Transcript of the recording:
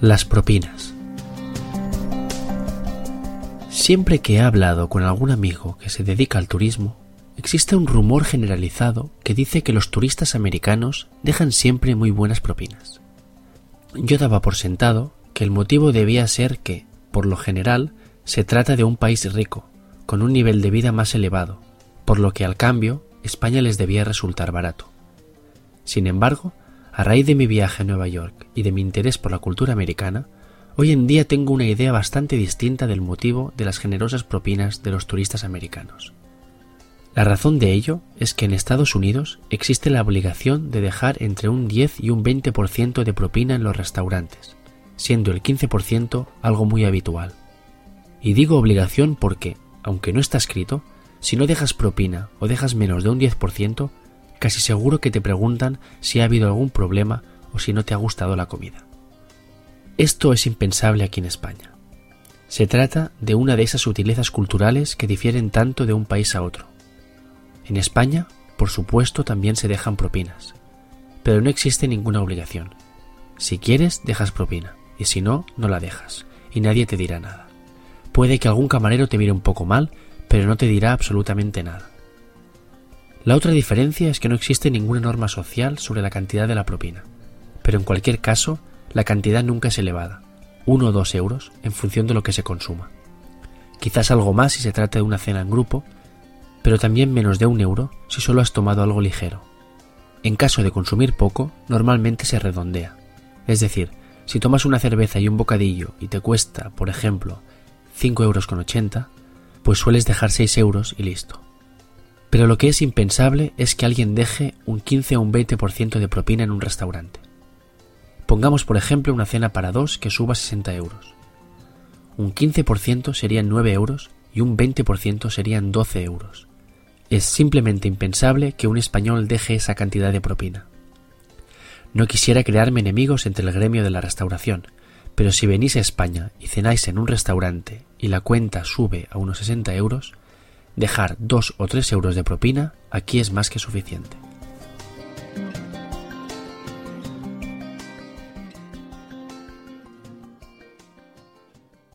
Las propinas. Siempre que he hablado con algún amigo que se dedica al turismo, existe un rumor generalizado que dice que los turistas americanos dejan siempre muy buenas propinas. Yo daba por sentado que el motivo debía ser que, por lo general, se trata de un país rico, con un nivel de vida más elevado, por lo que al cambio España les debía resultar barato. Sin embargo, a raíz de mi viaje a Nueva York y de mi interés por la cultura americana, hoy en día tengo una idea bastante distinta del motivo de las generosas propinas de los turistas americanos. La razón de ello es que en Estados Unidos existe la obligación de dejar entre un 10 y un 20% de propina en los restaurantes, siendo el 15% algo muy habitual. Y digo obligación porque, aunque no está escrito, si no dejas propina o dejas menos de un 10%, casi seguro que te preguntan si ha habido algún problema o si no te ha gustado la comida. Esto es impensable aquí en España. Se trata de una de esas sutilezas culturales que difieren tanto de un país a otro. En España, por supuesto, también se dejan propinas, pero no existe ninguna obligación. Si quieres, dejas propina, y si no, no la dejas, y nadie te dirá nada. Puede que algún camarero te mire un poco mal, pero no te dirá absolutamente nada. La otra diferencia es que no existe ninguna norma social sobre la cantidad de la propina, pero en cualquier caso la cantidad nunca es elevada, uno o dos euros en función de lo que se consuma. Quizás algo más si se trata de una cena en grupo, pero también menos de un euro si solo has tomado algo ligero. En caso de consumir poco, normalmente se redondea. Es decir, si tomas una cerveza y un bocadillo y te cuesta, por ejemplo, 5 euros con 80, pues sueles dejar 6 euros y listo. Pero lo que es impensable es que alguien deje un 15 o un 20% de propina en un restaurante. Pongamos por ejemplo una cena para dos que suba 60 euros. Un 15% serían 9 euros y un 20% serían 12 euros. Es simplemente impensable que un español deje esa cantidad de propina. No quisiera crearme enemigos entre el gremio de la restauración, pero si venís a España y cenáis en un restaurante y la cuenta sube a unos 60 euros, dejar dos o tres euros de propina aquí es más que suficiente.